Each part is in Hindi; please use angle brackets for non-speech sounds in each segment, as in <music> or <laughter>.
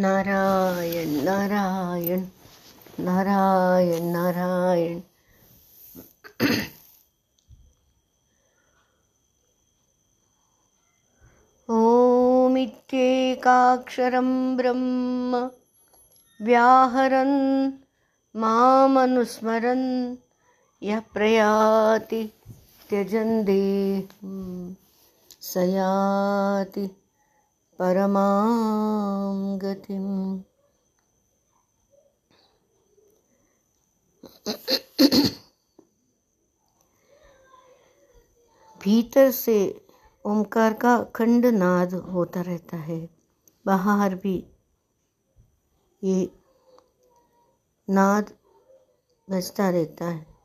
नारायण नारायण नारायण नारायण। ओमित्येकाक्षरं ब्रह्म व्याहरन् मामनुस्मरन् यः प्रयाति त्यजन् देहं स याति। परमां गतिम्। भीतर से ओंकार का अखंड नाद होता रहता है। बाहर भी ये नाद बजता रहता है।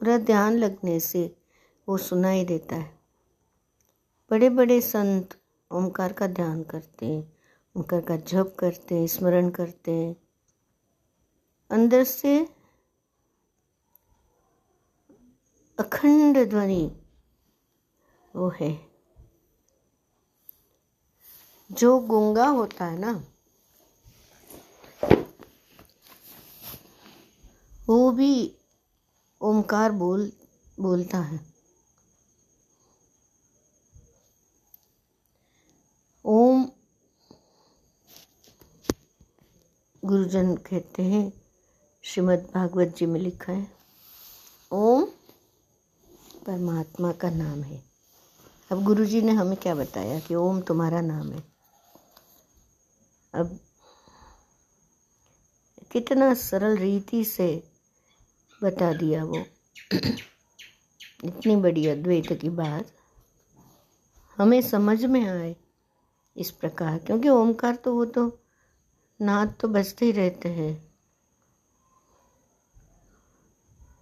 पूरा ध्यान लगने से वो सुनाई देता है। बड़े बड़े संत ओंकार का ध्यान करते हैं, ओंकार का जप करते हैं, स्मरण करते हैं। अंदर से अखंड ध्वनि वो है। जो गूँगा होता है ना, वो भी ओमकार बोल, बोलता है। ओम। गुरुजन कहते हैं श्रीमद् भागवत जी में लिखा है, ओम परमात्मा का नाम है। अब गुरुजी ने हमें क्या बताया कि ओम तुम्हारा नाम है? अब कितना सरल रीति से बता दिया वो। इतनी बड़ी अद्वैत की बात हमें समझ में आए इस प्रकार। क्योंकि ओमकार तो वो तो नाद तो बजते ही रहते हैं।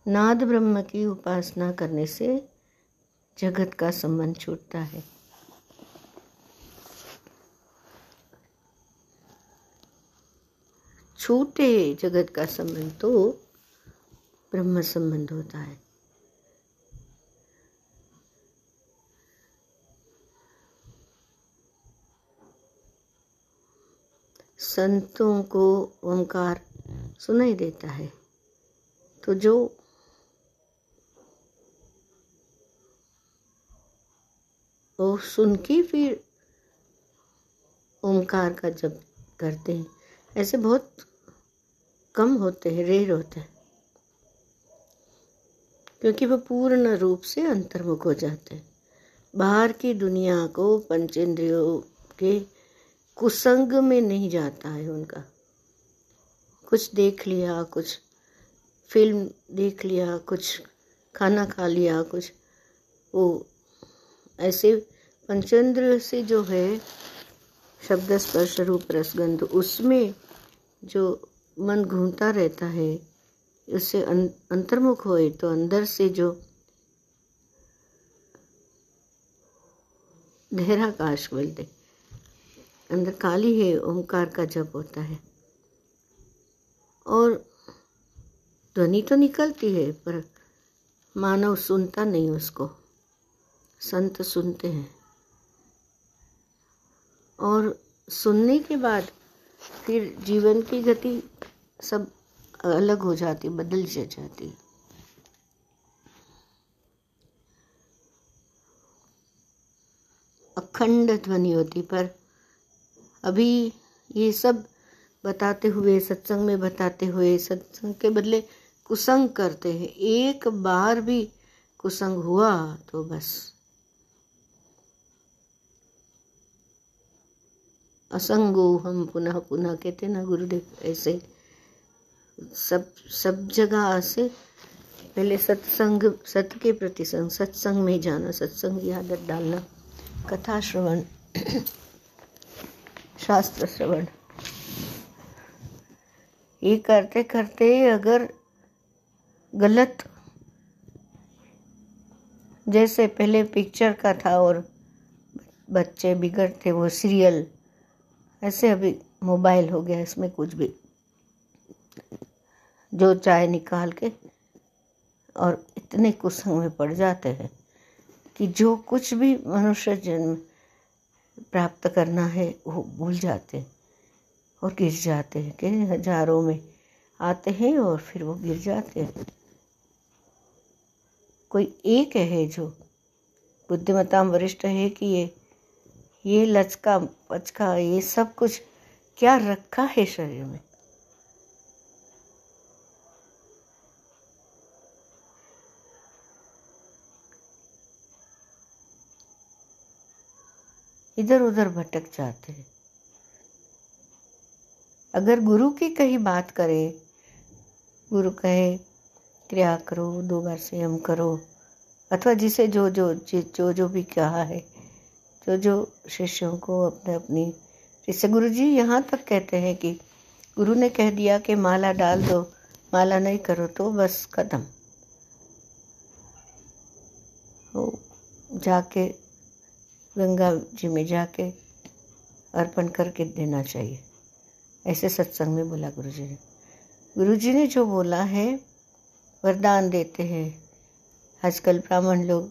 नाद ब्रह्म की उपासना करने से जगत का संबंध छूटता है। छूटे जगत का संबंध तो ब्रह्म संबंध होता है। संतों को ओंकार सुनाई देता है। तो जो वो सुन के फिर ओंकार का जप करते हैं। ऐसे बहुत कम होते हैं रेर होते हैं। क्योंकि वह पूर्ण रूप से अंतर्मुख हो जाते हैं। बाहर की दुनिया को पंचेंद्रियों के कुसंग में नहीं जाता है उनका। कुछ देख लिया कुछ फ़िल्म देख लिया कुछ खाना खा लिया कुछ वो ऐसे पंचेंद्र से जो है शब्द स्पर्श रूप रसगंध उसमें जो मन घूमता रहता है उससे अं, अंतर्मुख होए तो अंदर से जो गहरा काश बोलते अंदर काली है ओंकार का जप होता है। और ध्वनि तो निकलती है, पर मानव सुनता नहीं उसको। संत सुनते हैं। और सुनने के बाद फिर जीवन की गति सब अलग हो जाती, बदल जाती। अखंड ध्वनि होती, पर अभी ये सब बताते हुए, सत्संग में बताते हुए, सत्संग के बदले कुसंग करते हैं। एक बार भी कुसंग हुआ तो बस। असंगो हम पुनः पुनः कहते ना गुरुदेव, ऐसे सब सब जगह से पहले सत्संग सत्य के प्रति संग, सत्संग में जाना, सत्संग की आदत डालना। कथा श्रवण। शास्त्र श्रवण। ये करते करते अगर गलत, जैसे पहले पिक्चर का था और बच्चे बिगड़ते वो सीरियल ऐसे अभी मोबाइल हो गया, इसमें कुछ भी, जो चाय निकाल के और इतने कुसंग में पड़ जाते हैं कि जो कुछ भी मनुष्य जन्म प्राप्त करना है, वो भूल जाते हैं और गिर जाते हैं, कि हज़ारों में आते हैं और फिर वो गिर जाते हैं। कोई एक है जो बुद्धिमत्ता वरिष्ठ है कि ये ये लचका, पचका, ये सब कुछ क्या रखा है शरीर में? इधर उधर भटक जाते हैं। अगर गुरु की कही बात करे, गुरु कहे, क्रिया करो, दो बार संयम करो, अथवा जिसे जो जो जो जो भी कहा है, जो जो शिष्यों को अपने अपनी, जैसे गुरु जी यहाँ तक कहते हैं कि गुरु ने कह दिया कि माला डाल दो, माला नहीं करो तो बस कदम। जाके गंगा जी में जाके अर्पण करके देना चाहिए। ऐसे सत्संग में बोला गुरु जी ने। गुरु जी ने जो बोला है, वरदान देते हैं। आजकल ब्राह्मण लोग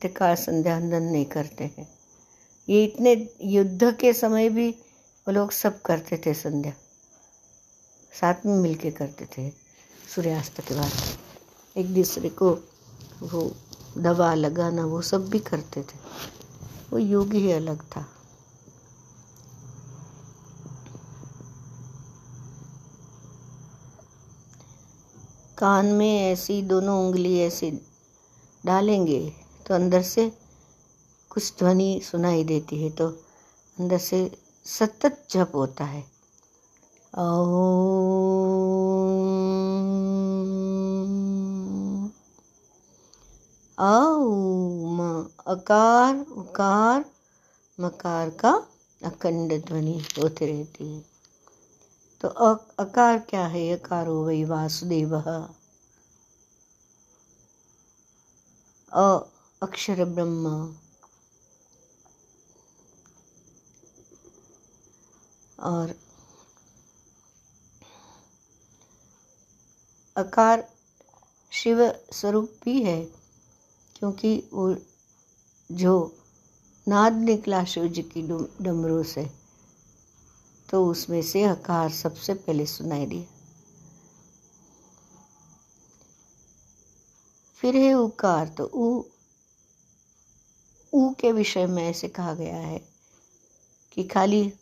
त्रिकाल संध्या नहीं करते हैं। ये इतने युद्ध के समय भी वो लोग सब करते थे संध्या। साथ में मिलके करते थे सूर्यास्त के बाद। एक दूसरे को वो दवा लगाना वो सब भी करते थे। वो युग ही अलग था। कान में ऐसी दोनों उंगली ऐसी डालेंगे तो अंदर से कुछ ध्वनि सुनाई देती है तो अंदर से सतत जप होता है। औम अकार, उकार, मकार का अखंड ध्वनि होती रहती है। तो अकार क्या है? अकारो वही वासुदेव। अ, अक्षर ब्रह्म। और अकार शिव स्वरूप भी है। क्योंकि वो जो नाद निकला शिव जी की डमरू से तो उसमें से अकार सबसे पहले सुनाई दिया। फिर है उकार तो ऊ ऊ के विषय में ऐसे कहा गया है कि खाली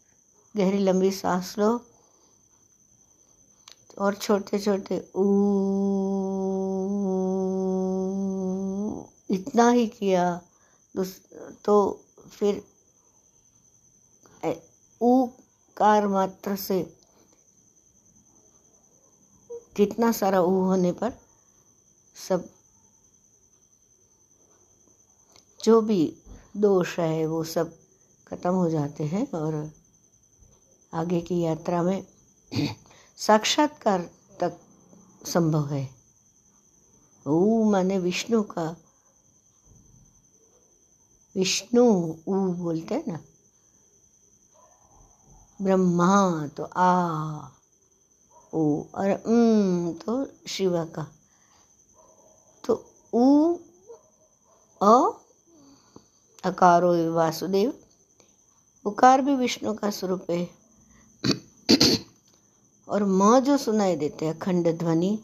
गहरी लंबी सांस लो और छोटे छोटे ऊ इतना ही किया तो फिर ऊ कार मात्र से कितना सारा ऊ होने पर सब, जो भी दोष है वो सब खत्म हो जाते हैं और आगे की यात्रा में <clears throat> साक्षात्कार तक संभव है। ऊ माने विष्णु का विष्णु ऊ बोलते हैं ना? ब्रह्मा तो आ ओ और उम तो शिव का। तो ऊ, अ, अकारो वासुदेव उकार भी विष्णु का स्वरूप है। और म जो सुनाई देते हैं, अखंड ध्वनि,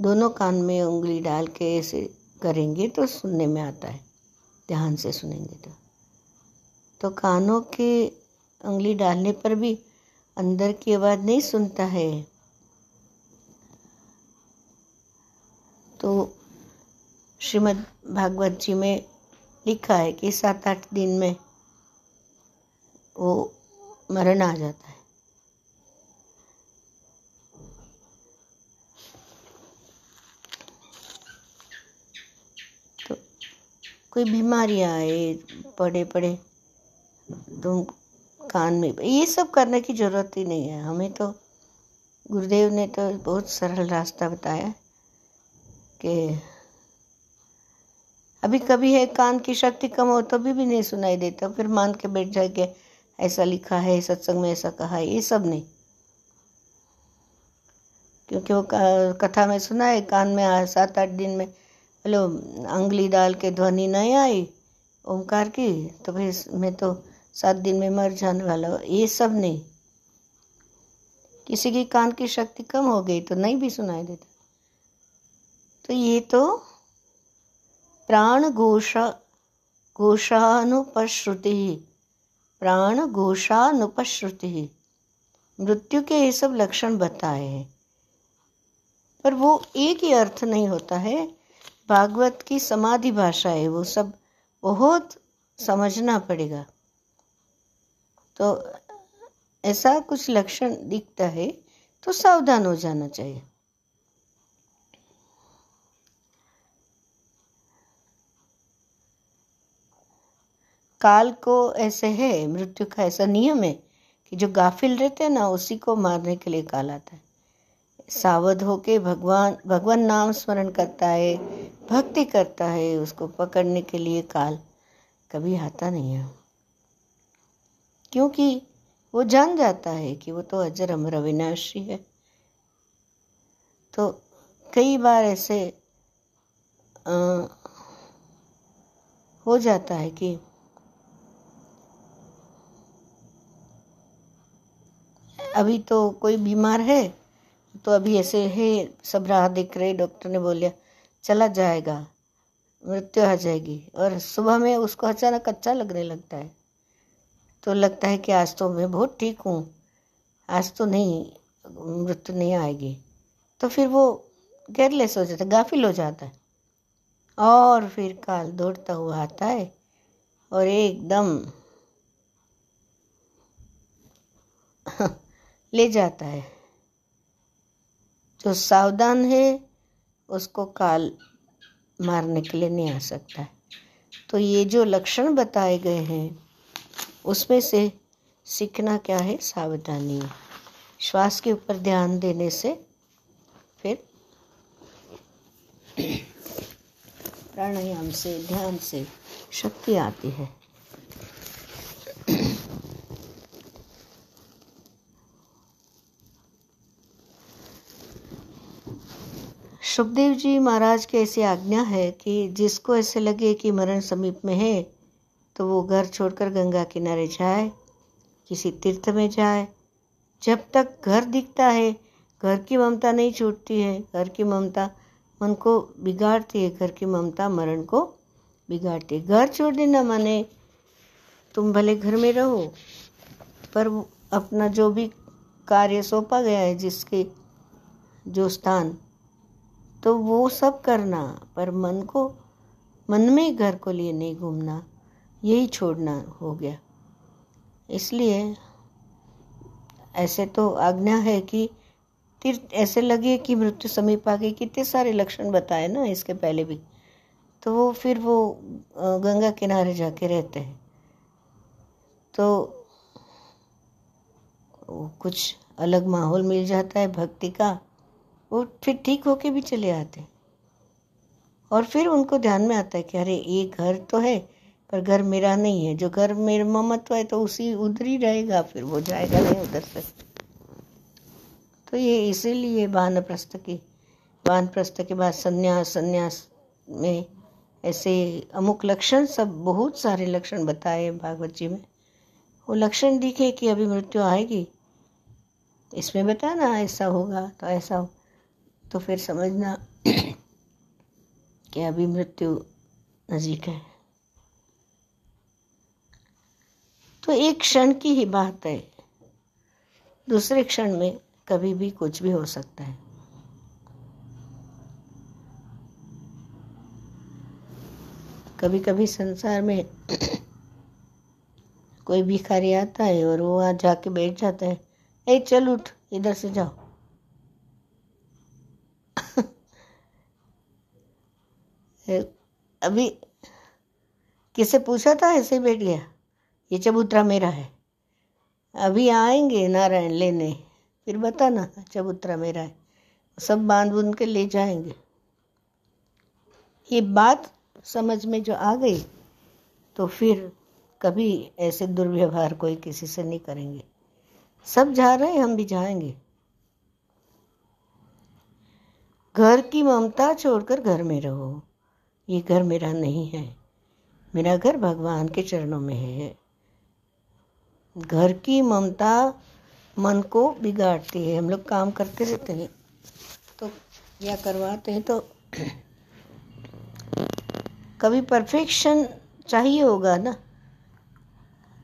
दोनों कान में उंगली डाल के ऐसे करेंगे तो सुनने में आता है। ध्यान से सुनेंगे तो। तो कानों के उंगली डालने पर भी अंदर की आवाज़ नहीं सुनता है। तो श्रीमद् भागवत जी में लिखा है कि सात आठ दिन में वो मरण आ जाता है। कोई बीमारी आए पड़े पड़े तुम कान में ये सब करने की ज़रूरत ही नहीं है। हमें तो गुरुदेव ने तो बहुत सरल रास्ता बताया कि अभी कभी है कान की शक्ति कम हो तो भी, भी नहीं सुनाई देता फिर मान के बैठ जाए कि ऐसा लिखा है सत्संग में ऐसा कहा है ये सब नहीं। क्योंकि वो कथा में सुना है कान में सात आठ दिन में हेलो अंगली डाल के ध्वनि नहीं आई, ओंकार की तो फिर मैं तो सात दिन में मर जाने वाला हूँ। ये सब नहीं। किसी की कान की शक्ति कम हो गई तो नहीं भी सुनाई देता। तो ये तो प्राण घोषा, घोषानुपश्रुति, प्राण घोषानुपश्रुति। मृत्यु के ये सब लक्षण बताए हैं। पर वो एक ही अर्थ नहीं होता है। भागवत की समाधि भाषा है, वो सब बहुत समझना पड़ेगा। तो ऐसा कुछ लक्षण दिखता है तो सावधान हो जाना चाहिए। काल को ऐसे है, मृत्यु का ऐसा नियम है कि जो गाफिल रहते हैं ना, उसी को मारने के लिए काल आता है। सावध होके भगवान भगवान नाम स्मरण करता है भक्ति करता है उसको पकड़ने के लिए काल कभी आता नहीं है। क्योंकि वो जान जाता है कि वो तो अजर अमर अविनाशी है। तो कई बार ऐसे आ, हो जाता है कि अभी तो कोई बीमार है तो अभी ऐसे ही सब राह दिख रहे, डॉक्टर ने बोलिया, चला जाएगा, मृत्यु आ जाएगी। और सुबह में उसको अचानक अच्छा लगने लगता है। तो लगता है कि आज तो मैं बहुत ठीक हूँ, आज तो नहीं, मृत्यु नहीं आएगी। तो फिर वो केयरलेस हो जाता है, गाफिल हो जाता है। और फिर काल दौड़ता हुआ आता है और एकदम <laughs> ले जाता है। जो सावधान है, उसको काल मारने के लिए नहीं आ सकता। है तो ये जो लक्षण बताए गए हैं, उसमें से सीखना क्या है? सावधानी। श्वास के ऊपर ध्यान देने से फिर प्राणायाम से, ध्यान से शक्ति आती है। सुखदेव जी महाराज की ऐसी आज्ञा है कि जिसको ऐसे लगे कि मरण समीप में है तो वो घर छोड़कर गंगा किनारे जाए, किसी तीर्थ में जाए। जब तक घर दिखता है, घर की ममता नहीं छूटती है। घर की ममता मन को बिगाड़ती है, घर की ममता मरण को बिगाड़ती है। घर छोड़ देना माने, तुम भले घर में रहो, पर अपना जो भी कार्य सौंपा गया है, जिसके जो स्थान तो वो सब करना, पर मन को, मन में घर को लिए नहीं घूमना, यही छोड़ना हो गया। इसलिए ऐसे तो आज्ञा है कि तीर्थ, ऐसे लगे कि मृत्यु समीप आ गई, कितने सारे लक्षण बताए ना इसके पहले भी। तो वो फिर वो गंगा किनारे जाके रहते हैं। तो कुछ अलग माहौल मिल जाता है, भक्ति का वो फिर ठीक होके भी चले आते और फिर उनको ध्यान में आता है कि अरे, ये घर तो है, पर घर मेरा नहीं है। जो घर मेरा ममत्व है तो उसी उधर ही रहेगा, फिर वो जाएगा नहीं उधर से। तो ये इसीलिए वानप्रस्थ की, वानप्रस्थ के बाद संन्यास संन्यास में ऐसे अमुक लक्षण, सब बहुत सारे लक्षण बताए भागवत जी में। वो लक्षण दिखे कि अभी मृत्यु आएगी। इसमें बता ना ऐसा होगा तो ऐसा हो। तो फिर समझना कि अभी मृत्यु नज़ीक है। तो एक क्षण की ही बात है। दूसरे क्षण में कभी भी कुछ भी हो सकता है। कभी कभी संसार में कोई भिखारी आता है और वो वहाँ जाके बैठ जाता है, ए, चल उठ, इधर से जाओ। अभी किसे पूछा था ऐसे बैठ गया? ये चबूतरा मेरा है। अभी आएँगे नारायण लेने। फिर बताना, चबूतरा मेरा है। सब बाँध बूंद के ले जाएँगे। ये बात समझ में जो आ गई तो फिर कभी ऐसे दुर्व्यवहार कोई किसी से नहीं करेंगे। सब जा रहे हैं, हम भी जाएँगे। घर की ममता छोड़कर घर में रहो। ये घर मेरा नहीं है। मेरा घर भगवान के चरणों में है। घर की ममता मन को बिगाड़ती है। हम लोग काम करते रहते हैं। तो या करवाते हैं तो कभी परफेक्शन चाहिए होगा ना?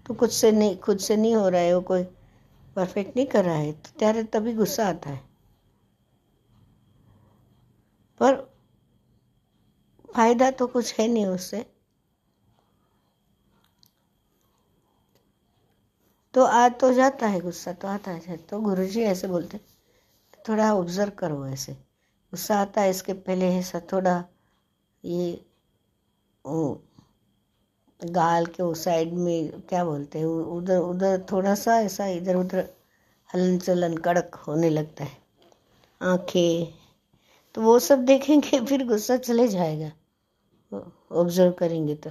तो खुद से नहीं, खुद से नहीं हो रहा है। वो कोई परफेक्ट नहीं कर रहा है। तो त्यारे तभी गुस्सा आता है। पर फ़ायदा तो कुछ है नहीं उससे। तो आ तो जाता है गुस्सा तो आता है तो गुरुजी ऐसे बोलते थोड़ा ऑब्ज़र्व करो ऐसे। गुस्सा आता है इसके पहले ऐसा थोड़ा ये ओ, गाल के उस साइड में क्या बोलते हैं उधर उधर थोड़ा सा ऐसा इधर उधर हलन चलन कड़क होने लगता है। आँखें तो वो सब देखेंगे फिर गुस्सा चले जाएगा। ऑब्ज़र्व करेंगे तो।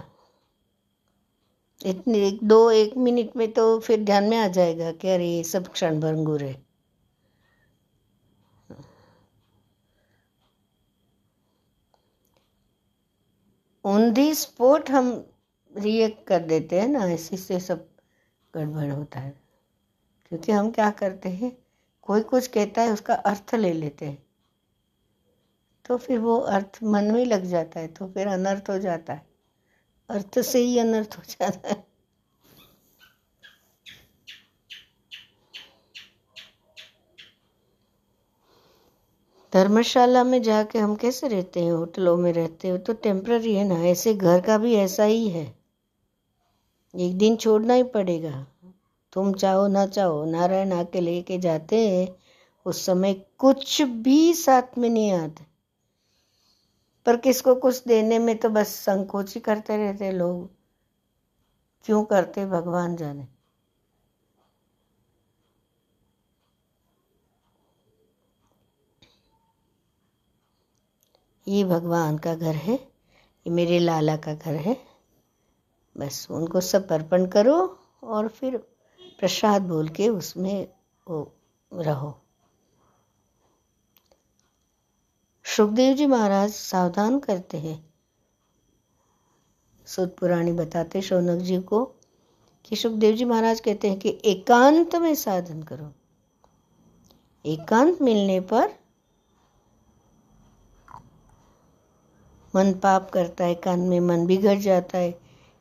इतने, एक, दो, एक मिनट में तो फिर ध्यान में आ जाएगा कि अरे, ये सब क्षण भंगुर है। ऑन दी स्पॉट हम रिएक्ट कर देते हैं ना इसी से सब गड़बड़ होता है। क्योंकि हम क्या करते हैं, कोई कुछ कहता है, उसका अर्थ ले लेते हैं। तो फिर वो अर्थ मन में लग जाता है तो फिर अनर्थ हो जाता है। अर्थ से ही अनर्थ हो जाता है। धर्मशाला में जाके हम कैसे रहते हैं? होटलों में रहते हो तो टेम्प्ररी है ना, ऐसे घर का भी ऐसा ही है। एक दिन छोड़ना ही पड़ेगा। तुम चाहो ना चाहो, नारायण आके लेके जाते हैं, उस समय कुछ भी साथ में नहीं आते। पर किसको कुछ देने में तो बस संकोच ही करते रहते लोग। क्यों करते भगवान जाने? ये भगवान का घर है, ये मेरे लाला का घर है। बस उनको सब अर्पण करो और फिर प्रसाद बोल के उसमें वो रहो। सुखदेव जी महाराज सावधान करते हैं। सुद पुराणी बताते शौनक जी को कि सुखदेव जी महाराज कहते हैं कि एकांत में साधन करो। एकांत मिलने पर मन पाप करता है एकांत में मन बिगड़ जाता है।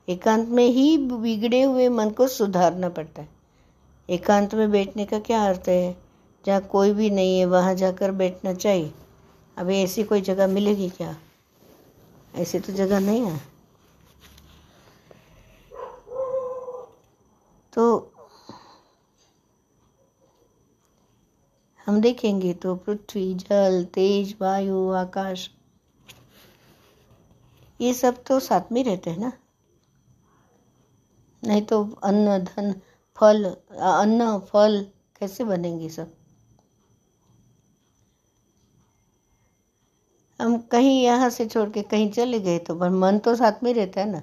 एकांत में ही बिगड़े हुए मन को सुधारना पड़ता है। एकांत में बैठने का क्या अर्थ है? जहाँ कोई भी नहीं है, वहाँ जाकर बैठना चाहिए। अभी ऐसी कोई जगह मिलेगी क्या? ऐसी तो जगह नहीं है। तो हम देखेंगे तो पृथ्वी, जल, तेज, वायु, आकाश, ये सब तो साथ में रहते हैं ना। नहीं तो अन्न, धन, फल, अन्न, फल कैसे बनेंगे सब? हम कहीं यहाँ से छोड़ के कहीं चले गए तो पर मन तो साथ में रहता है ना।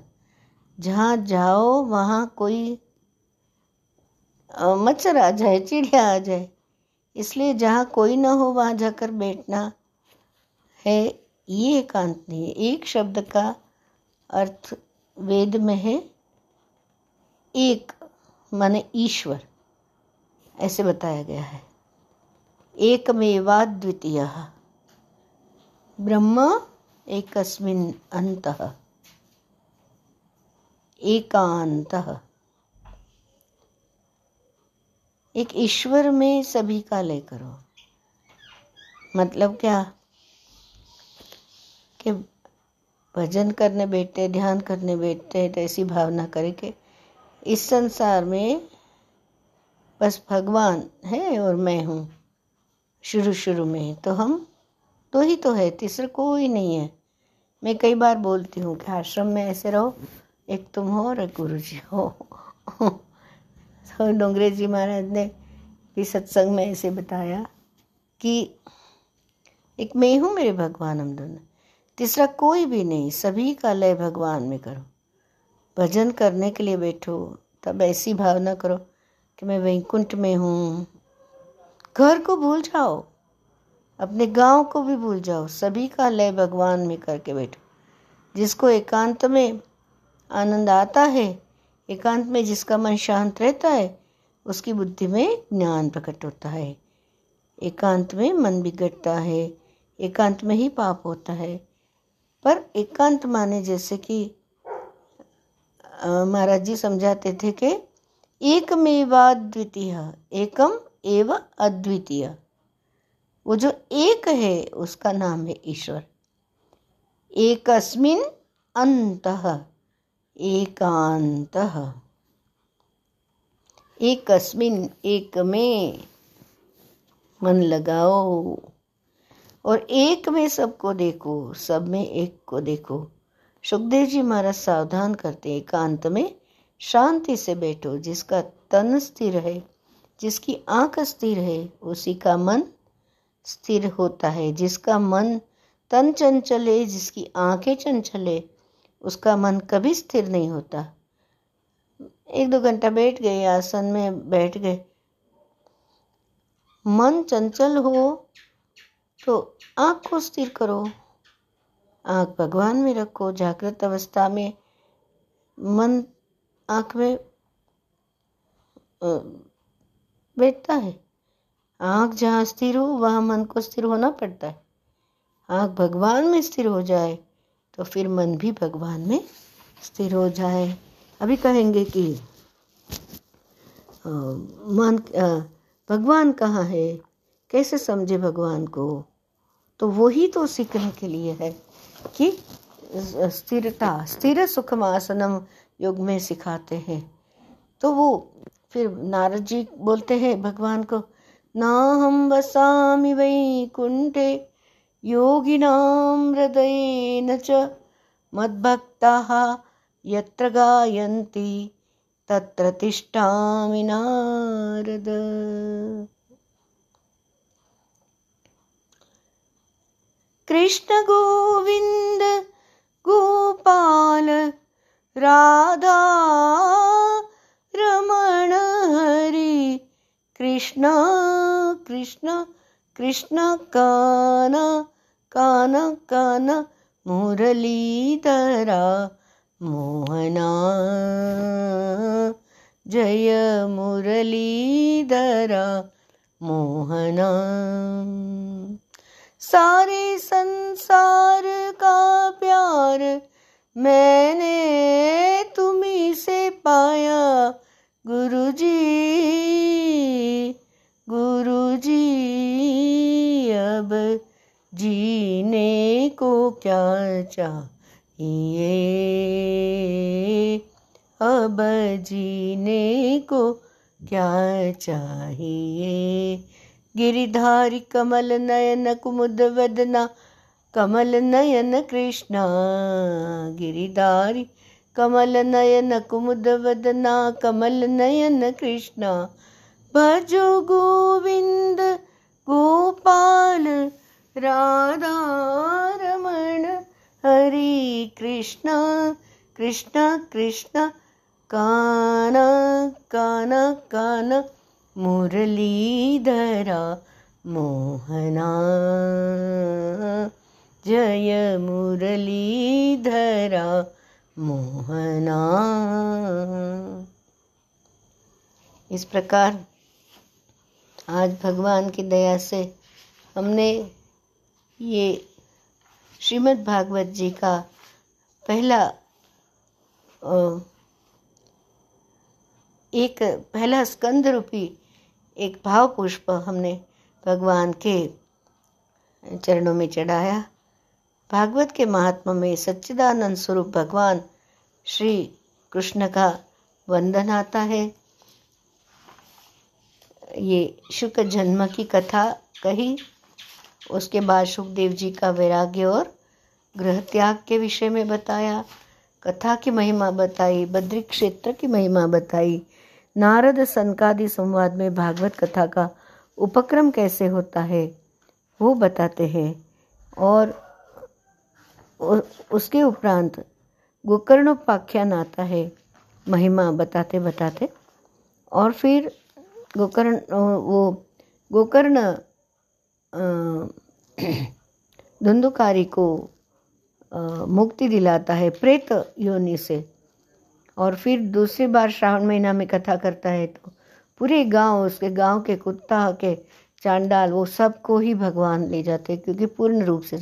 जहाँ जाओ, वहाँ कोई मच्छर आ जाए, चिड़िया आ जाए। इसलिए जहाँ कोई ना हो, वहाँ जाकर बैठना है, ये एकांत नहीं है। एक शब्द का अर्थ वेद में है, एक माने ईश्वर, ऐसे बताया गया है। एकमेवा द्वितीय। ब्रह्म एकस्मिन् अन्तः। एकांत एक ईश्वर में सभी का लय करो मतलब क्या? कि भजन करने बैठते, ध्यान करने बैठते हैं तो ऐसी भावना करें कि इस संसार में बस भगवान है और मैं हूँ। शुरू शुरू में तो हम दो ही तो है, तीसरा कोई नहीं है। मैं कई बार बोलती हूँ कि आश्रम में ऐसे रहो, एक तुम हो और एक गुरु जी हो। <laughs> तो डोंगरे जी महाराज ने भी सत्संग में ऐसे बताया कि एक मैं हूँ मेरे भगवान हम दोनों। तीसरा कोई भी नहीं, सभी का लय भगवान में करो। भजन करने के लिए बैठो, तब ऐसी भावना करो कि मैं वैकुंठ में हूँ। घर को भूल जाओ। अपने गाँव को भी भूल जाओ, सभी का लय भगवान में करके बैठो। जिसको एकांत में आनंद आता है, एकांत में जिसका मन शांत रहता है, उसकी बुद्धि में ज्ञान प्रकट होता है। एकांत में मन बिगड़ता है, एकांत में ही पाप होता है। पर एकांत माने जैसे कि महाराज जी समझाते थे कि एकमेवा द्वितीय एकम एव अद्वितीय। वो जो एक है, उसका नाम है ईश्वर। एकस्मिन अंत एकांत एकस्मिन, एक में मन लगाओ और एक में सबको देखो, सब में एक को देखो। सुखदेव जी महाराज सावधान करते एकांत में शांति से बैठो, जिसका तन स्थिर है, जिसकी आँख स्थिर है, उसी का मन स्थिर होता है, जिसका मन तन चंचल है जिसकी आँखें चंचल है उसका मन कभी स्थिर नहीं होता। एक दो घंटा बैठ गए, आसन में बैठ गए। मन चंचल हो तो आँख को स्थिर करो। आँख भगवान में रखो, जागृत अवस्था में मन आँख में बैठता है। आँख जहाँ स्थिर हो, वहाँ मन को स्थिर होना पड़ता है। आँख भगवान में स्थिर हो जाए तो फिर मन भी भगवान में स्थिर हो जाए। अभी कहेंगे कि मन भगवान कहाँ है? कैसे समझे भगवान को? तो वही तो सीखने के लिए है कि स्थिरता, स्थिर सुखम आसनम योग में सिखाते हैं। तो वो फिर नारद जी बोलते हैं भगवान को नाहं वसामि वैकुण्ठे योगिनां हृदयेन च। मद्भक्ताः यत्र गायन्ति तत्र तिष्ठामि नारद। कृष्णगोविन्द गोपाल राधा रमण हरि। कृष्ण कृष्ण कृष्ण कान कान कान, मुरलीधरा, मोहना। जय मुरलीधरा, मोहना। सारे संसार का प्यार मैंने तुम्ही से पाया गुरु जीने को क्या चाहिए? अब जीने को क्या चाहिए? गिरिधारी कमल नयन कुमुद वदना, कमल नयन कृष्णा। गिरिधारी कमल नयन कुमुद वदना, कमल नयन कृष्णा। भजो गोविंद गोपाल राधा रमण, हरि कृष्ण कृष्ण कृष्ण, कान कान कान, मुरलीधरा, मोहना। जय मुरलीधरा, मोहना। इस प्रकार आज भगवान की दया से हमने ये श्रीमद् भागवत जी का पहला एक पहला स्कंद रूपी एक भाव पुष्प हमने भगवान के चरणों में चढ़ाया। भागवत के महात्मा में सच्चिदानंद स्वरूप भगवान श्री कृष्ण का वंदन आता है। ये शुक्र जन्म की कथा कही। उसके बाद सुखदेव जी का वैराग्य और गृह त्याग के विषय में बताया, कथा की महिमा बताई, बद्री क्षेत्र की महिमा बताई, नारद सनकादि संवाद में भागवत कथा का उपक्रम कैसे होता है, वो बताते हैं। और उसके उपरांत गोकर्णोपाख्यान आता है, महिमा बताते बताते। और फिर गोकर्ण, वो गोकर्ण <clears throat> धुंधुकारी को मुक्ति दिलाता है प्रेत योनि से। और फिर दूसरी बार श्रावण महीना में कथा करता है तो पूरे गाँव, उसके गाँव के कुत्ता के चांडाल, वो सबको ही भगवान ले जाते हैं क्योंकि पूर्ण रूप से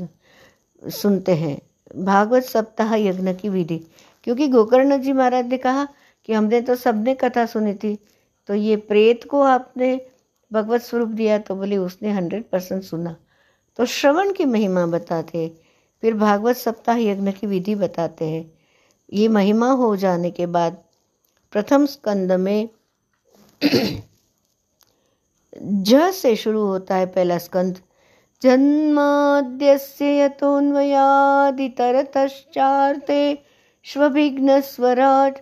सुनते हैं। भागवत सप्ताह यज्ञ की विधि। क्योंकि गोकर्ण जी महाराज ने कहा कि हमने तो सबने कथा सुनी थी तो ये प्रेत को आपने भगवत स्वरूप दिया तो बोले, उसने हंड्रेड परसेंट सुना। तो श्रवण की महिमा बताते, फिर भागवत सप्ताह यज्ञ की विधि बताते हैं। ये महिमा हो जाने के बाद प्रथम स्कंद में <clears throat> ज से शुरू होता है पहला स्कंद। जन्माद्यस्य यतोऽन्वयादितरतश्चार्ते श्वभिघ्नस्वराट्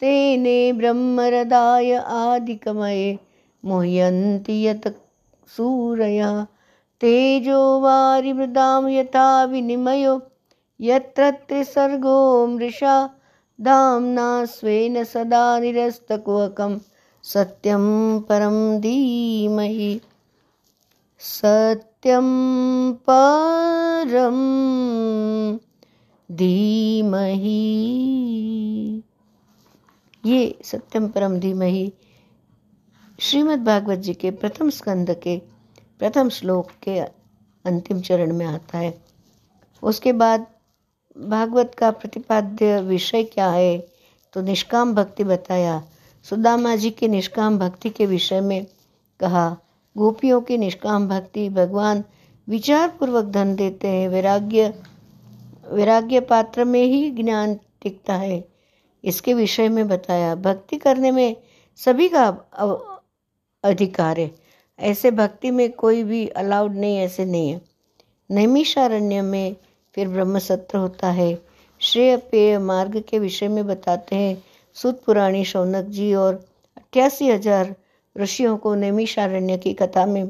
तेने ब्रह्मरदाय आदिकमये। मुह्यन्ति यत सूरयः। तेजो वारिमृदां यथा विनिमयो। यत्र त्रिसर्गो मृषा। दाम्ना स्वेन सदा निरस्तकुहकं। सत्यं परं धीमहि। सत्यं परं धीमहि। ये सत्यम परम धीमहि। श्रीमद् भागवत जी के प्रथम स्कंद के प्रथम श्लोक के अंतिम चरण में आता है। उसके बाद भागवत का प्रतिपाद्य विषय क्या है? तो निष्काम भक्ति बताया। सुदामा जी के निष्काम भक्ति के विषय में कहा, गोपियों की निष्काम भक्ति भगवान विचार पूर्वक धन देते हैं। वैराग्य वैराग्य पात्र में ही ज्ञान टिकता है। इसके विषय में बताया, भक्ति करने में सभी का अधिकार। है ऐसे भक्ति में कोई भी अलाउड नहीं, ऐसे नहीं है। नैमिषारण्य में फिर ब्रह्म सत्र होता है। श्रेय पेय मार्ग के विषय में बताते हैं। सुत पुराणी शौनक जी और अट्ठासी हज़ार ऋषियों को नैमिषारण्य की कथा में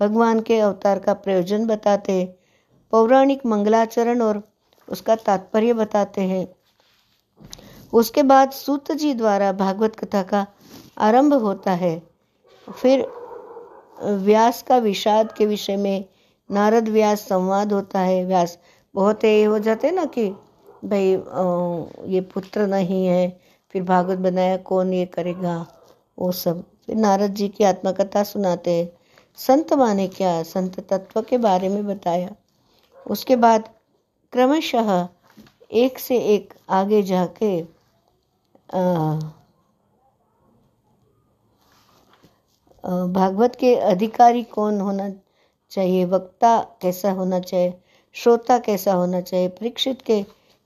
भगवान के अवतार का प्रयोजन बताते हैं। पौराणिक मंगलाचरण और उसका तात्पर्य बताते हैं। उसके बाद सूत जी द्वारा भागवत कथा का आरंभ होता है। फिर व्यास का विषाद के विषय में नारद व्यास संवाद होता है। व्यास, बहुत ये हो जाते ना कि भाई ये पुत्र नहीं है, फिर भागवत बनाया, कौन ये करेगा? वो सब। फिर नारद जी की आत्मकथा सुनाते हैं। संत माने क्या? संत तत्व के बारे में बताया। उसके बाद क्रमशः एक से एक आगे जाके भागवत के अधिकारी कौन होना चाहिए? वक्ता कैसा होना चाहिए? श्रोता कैसा होना चाहिए? परीक्षित के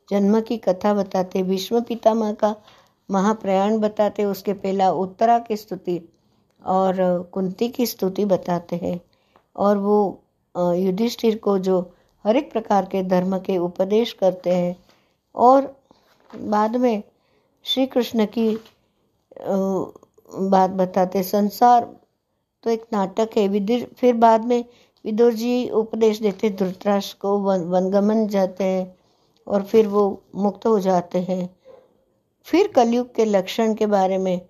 जन्म की कथा बताते, भीष्म पितामह का महाप्रयाण बताते, उसके पहला उत्तरा की स्तुति और कुंती की स्तुति बताते हैं। और वो युधिष्ठिर को जो हर एक प्रकार के धर्म के उपदेश करते हैं। और बाद में श्री कृष्ण की बात बताते, संसार तो एक नाटक है। विदुर, फिर बाद में विदुर जी उपदेश देते धृतराष्ट्र को वन, वनगमन जाते हैं और फिर वो मुक्त हो जाते हैं। फिर कलयुग के लक्षण के बारे में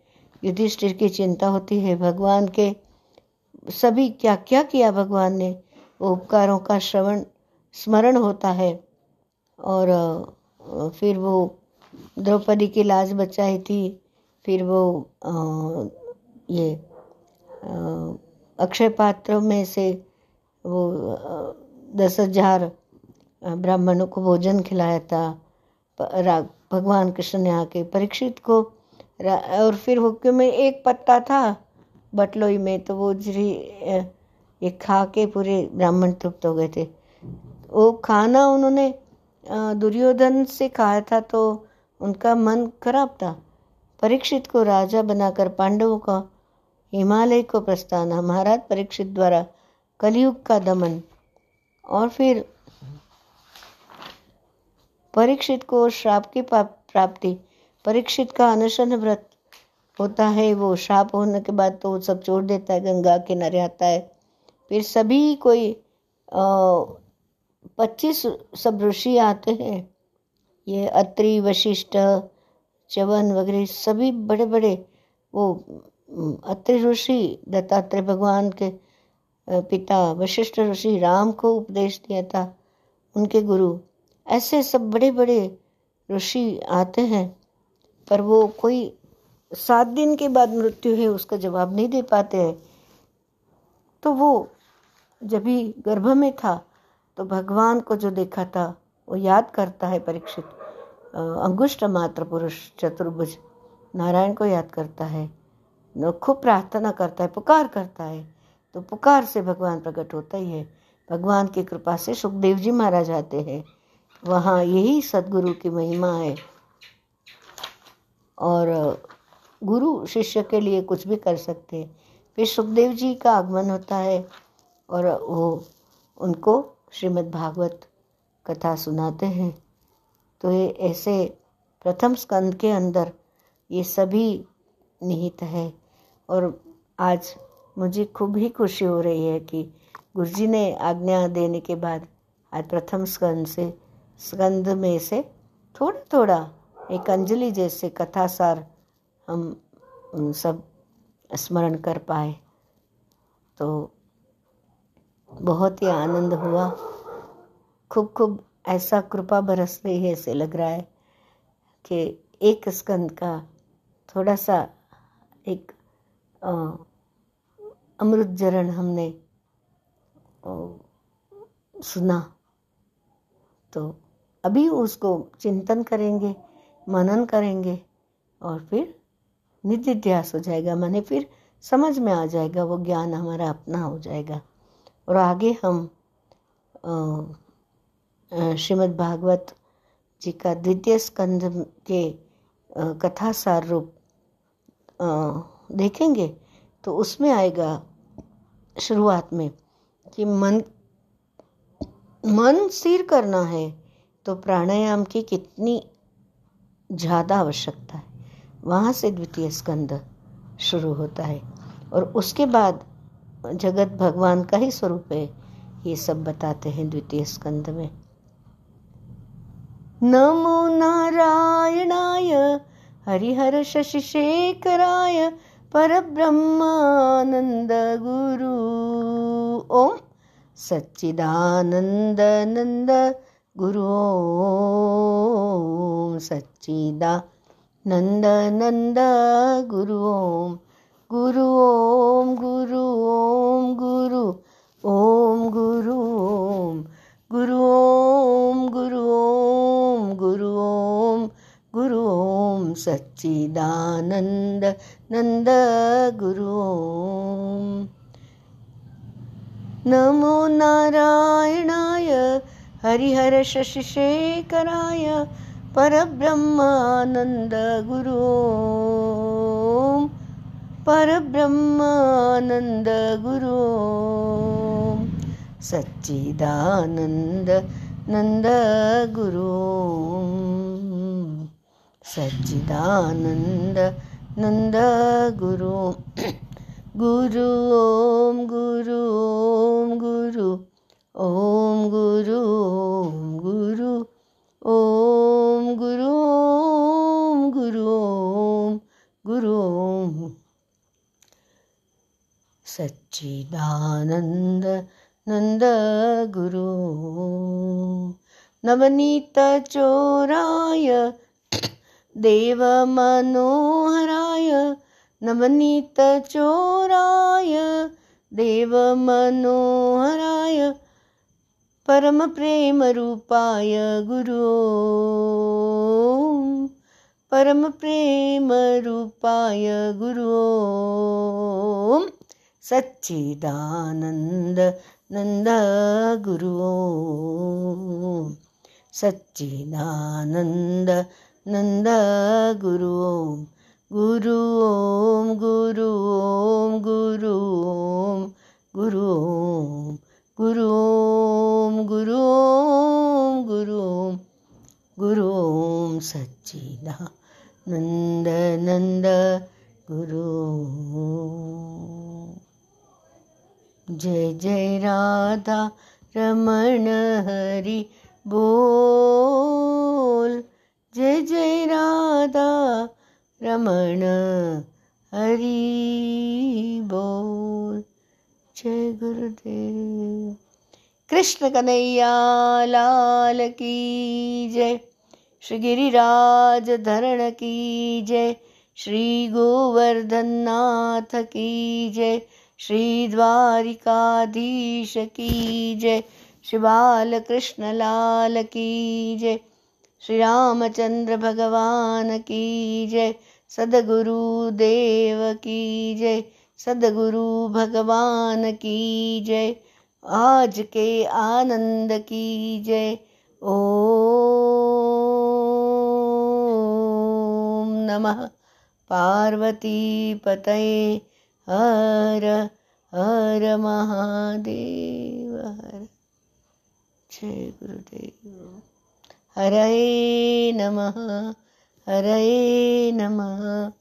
युधिष्ठिर की चिंता होती है। भगवान के सभी क्या क्या किया भगवान ने? वो उपकारों का श्रवण, स्मरण होता है और फिर वो द्रौपदी की लाज बचाई थी। फिर वो ये अक्षय पात्र में से वो दस हज़ार ब्राह्मणों को भोजन खिलाया था भगवान कृष्ण ने आके परीक्षित को और फिर हुक्म में एक पत्ता था बटलोई में तो वो जरी ये खा के पूरे ब्राह्मण तृप्त हो गए थे। वो खाना उन्होंने दुर्योधन से खाया था तो उनका मन खराब था। परीक्षित को राजा बनाकर पांडवों का हिमालय को प्रस्थान, महाराज परीक्षित द्वारा कलयुग का दमन। और फिर परीक्षित को श्राप की प्राप्ति। परीक्षित का अनशन व्रत होता है, वो श्राप होने के बाद तो सब छोड़ देता है, गंगा किनारे आता है। फिर सभी कोई पच्चीस सब ऋषि आते हैं। ये अत्रि, वशिष्ठ चवन वगैरह सभी बड़े बड़े वो अत्रि ऋषि, दत्तात्रेय भगवान के पिता, वशिष्ठ ऋषि राम को उपदेश दिया था, उनके गुरु। ऐसे सब बड़े बड़े ऋषि आते हैं, पर वो कोई सात दिन के बाद मृत्यु है, उसका जवाब नहीं दे पाते हैं। तो वो जब भी गर्भ में था तो भगवान को जो देखा था, वो याद करता है परीक्षित अंगुष्ट मात्र पुरुष चतुर्भुज, नारायण को याद करता है। खूब प्रार्थना करता है, पुकार करता है। तो पुकार से भगवान प्रकट होता ही है। भगवान की कृपा से सुखदेव जी मारा जाते हैं। वहाँ यही सदगुरु की महिमा है। और गुरु शिष्य के लिए कुछ भी कर सकते हैं। फिर सुखदेव जी का आगमन होता है और वो उनको श्रीमद् भागवत कथा सुनाते हैं। तो ये ऐसे प्रथम स्कंद के अंदर ये सभी निहित है। और आज मुझे खूब ही खुशी हो रही है कि गुरु जी ने आज्ञा देने के बाद आज प्रथम स्कंद से, स्कंद में से थोड़ा थोड़ा एक अंजलि जैसे कथासार हम सब स्मरण कर पाए। तो बहुत ही आनंद हुआ। खूब खूब ऐसा कृपा बरस रही है, ऐसे लग रहा है कि एक स्कंद का थोड़ा सा एक अमृत जरण हमने सुना। तो अभी उसको चिंतन करेंगे, मनन करेंगे और फिर निधिध्यास हो जाएगा। मैंने फिर समझ में आ जाएगा, वो ज्ञान हमारा अपना हो जाएगा। और आगे हम श्रीमद् भागवत जी का द्वितीय स्कंद के कथा सार रूप देखेंगे तो उसमें आएगा शुरुआत में कि मन मन स्थिर करना है तो प्राणायाम की कितनी ज़्यादा आवश्यकता है। वहाँ से द्वितीय स्कंद शुरू होता है और उसके बाद जगत भगवान का ही स्वरूप है, ये सब बताते हैं द्वितीय स्कंद में। नमो नारायणाय, हरिहर शशिशेखराय परब्रह्मानन्द गुरु। ॐ सच्चिदानन्दनन्द गुरो। सच्चिदानन्दनन्द गुरु। ॐ गुरु ॐ गुरु ॐ गुरु। ॐ गुरु ॐ गुरु। सच्चिदानंद नंद गुरु। नमो नारायणाय हरिहर शशिशेखराय परब्रह्मानन्द हरिहरशशिशेखराय परब्रह्मानन्दगुरु परब्रह्मानन्दगुरु सच्चिदानन्द नन्दगुरु गुरु सच्चिदानंद, नंद गुरु। गुरु, ओम गुरु ओम गुरु। ओम गुरु ओम गुरु। ओम गुरु ओम गुरु ओम गुरु। ओम सच्चिदानंद, नंद गुरु। नवनीत देवमनोहराय नवनीतचोराय देवमनोहराय परमप्रेमरूपाय गुरु। परमप्रेमरूपाय गुरो। सच्चिदानन्द नन्द गुरो। सच्चिदानन्द नंद गुरु सच्चिदानंद गुरु ओम गुरु ओम गुरु ओम गुरु ओम गुरु ओम गुरु ओम गुरु ओम गुरु ओम सच्चिदा नंद नंद गुरु जय जय राधा रमण हरि बोल। जय जय राधा रमण हरि बोल। जय गुरुदेव। कृष्ण कन्हैया लाल की जय। श्री गिरिराज धरण की जय। श्री गोवर्धननाथ की जय। श्री द्वारिकाधीश की जय। श्री बाल कृष्ण लाल की जय। श्री रामचंद्र भगवान की जय, सदगुरु देव की जय, सदगुरु भगवान की जय, आज के आनंद की जय। ओम नमः। पार्वती पतये, हर हर महादेव, हर। जय गुरुदेव। हरये नमः हरये नमः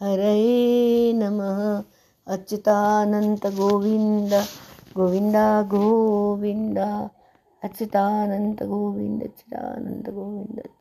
हरये नमः। अच्युतानन्त गोविन्द गोविन्द गोविन्द। अच्युतानन्त गोविन्द अच्युतानन्त गोविन्द।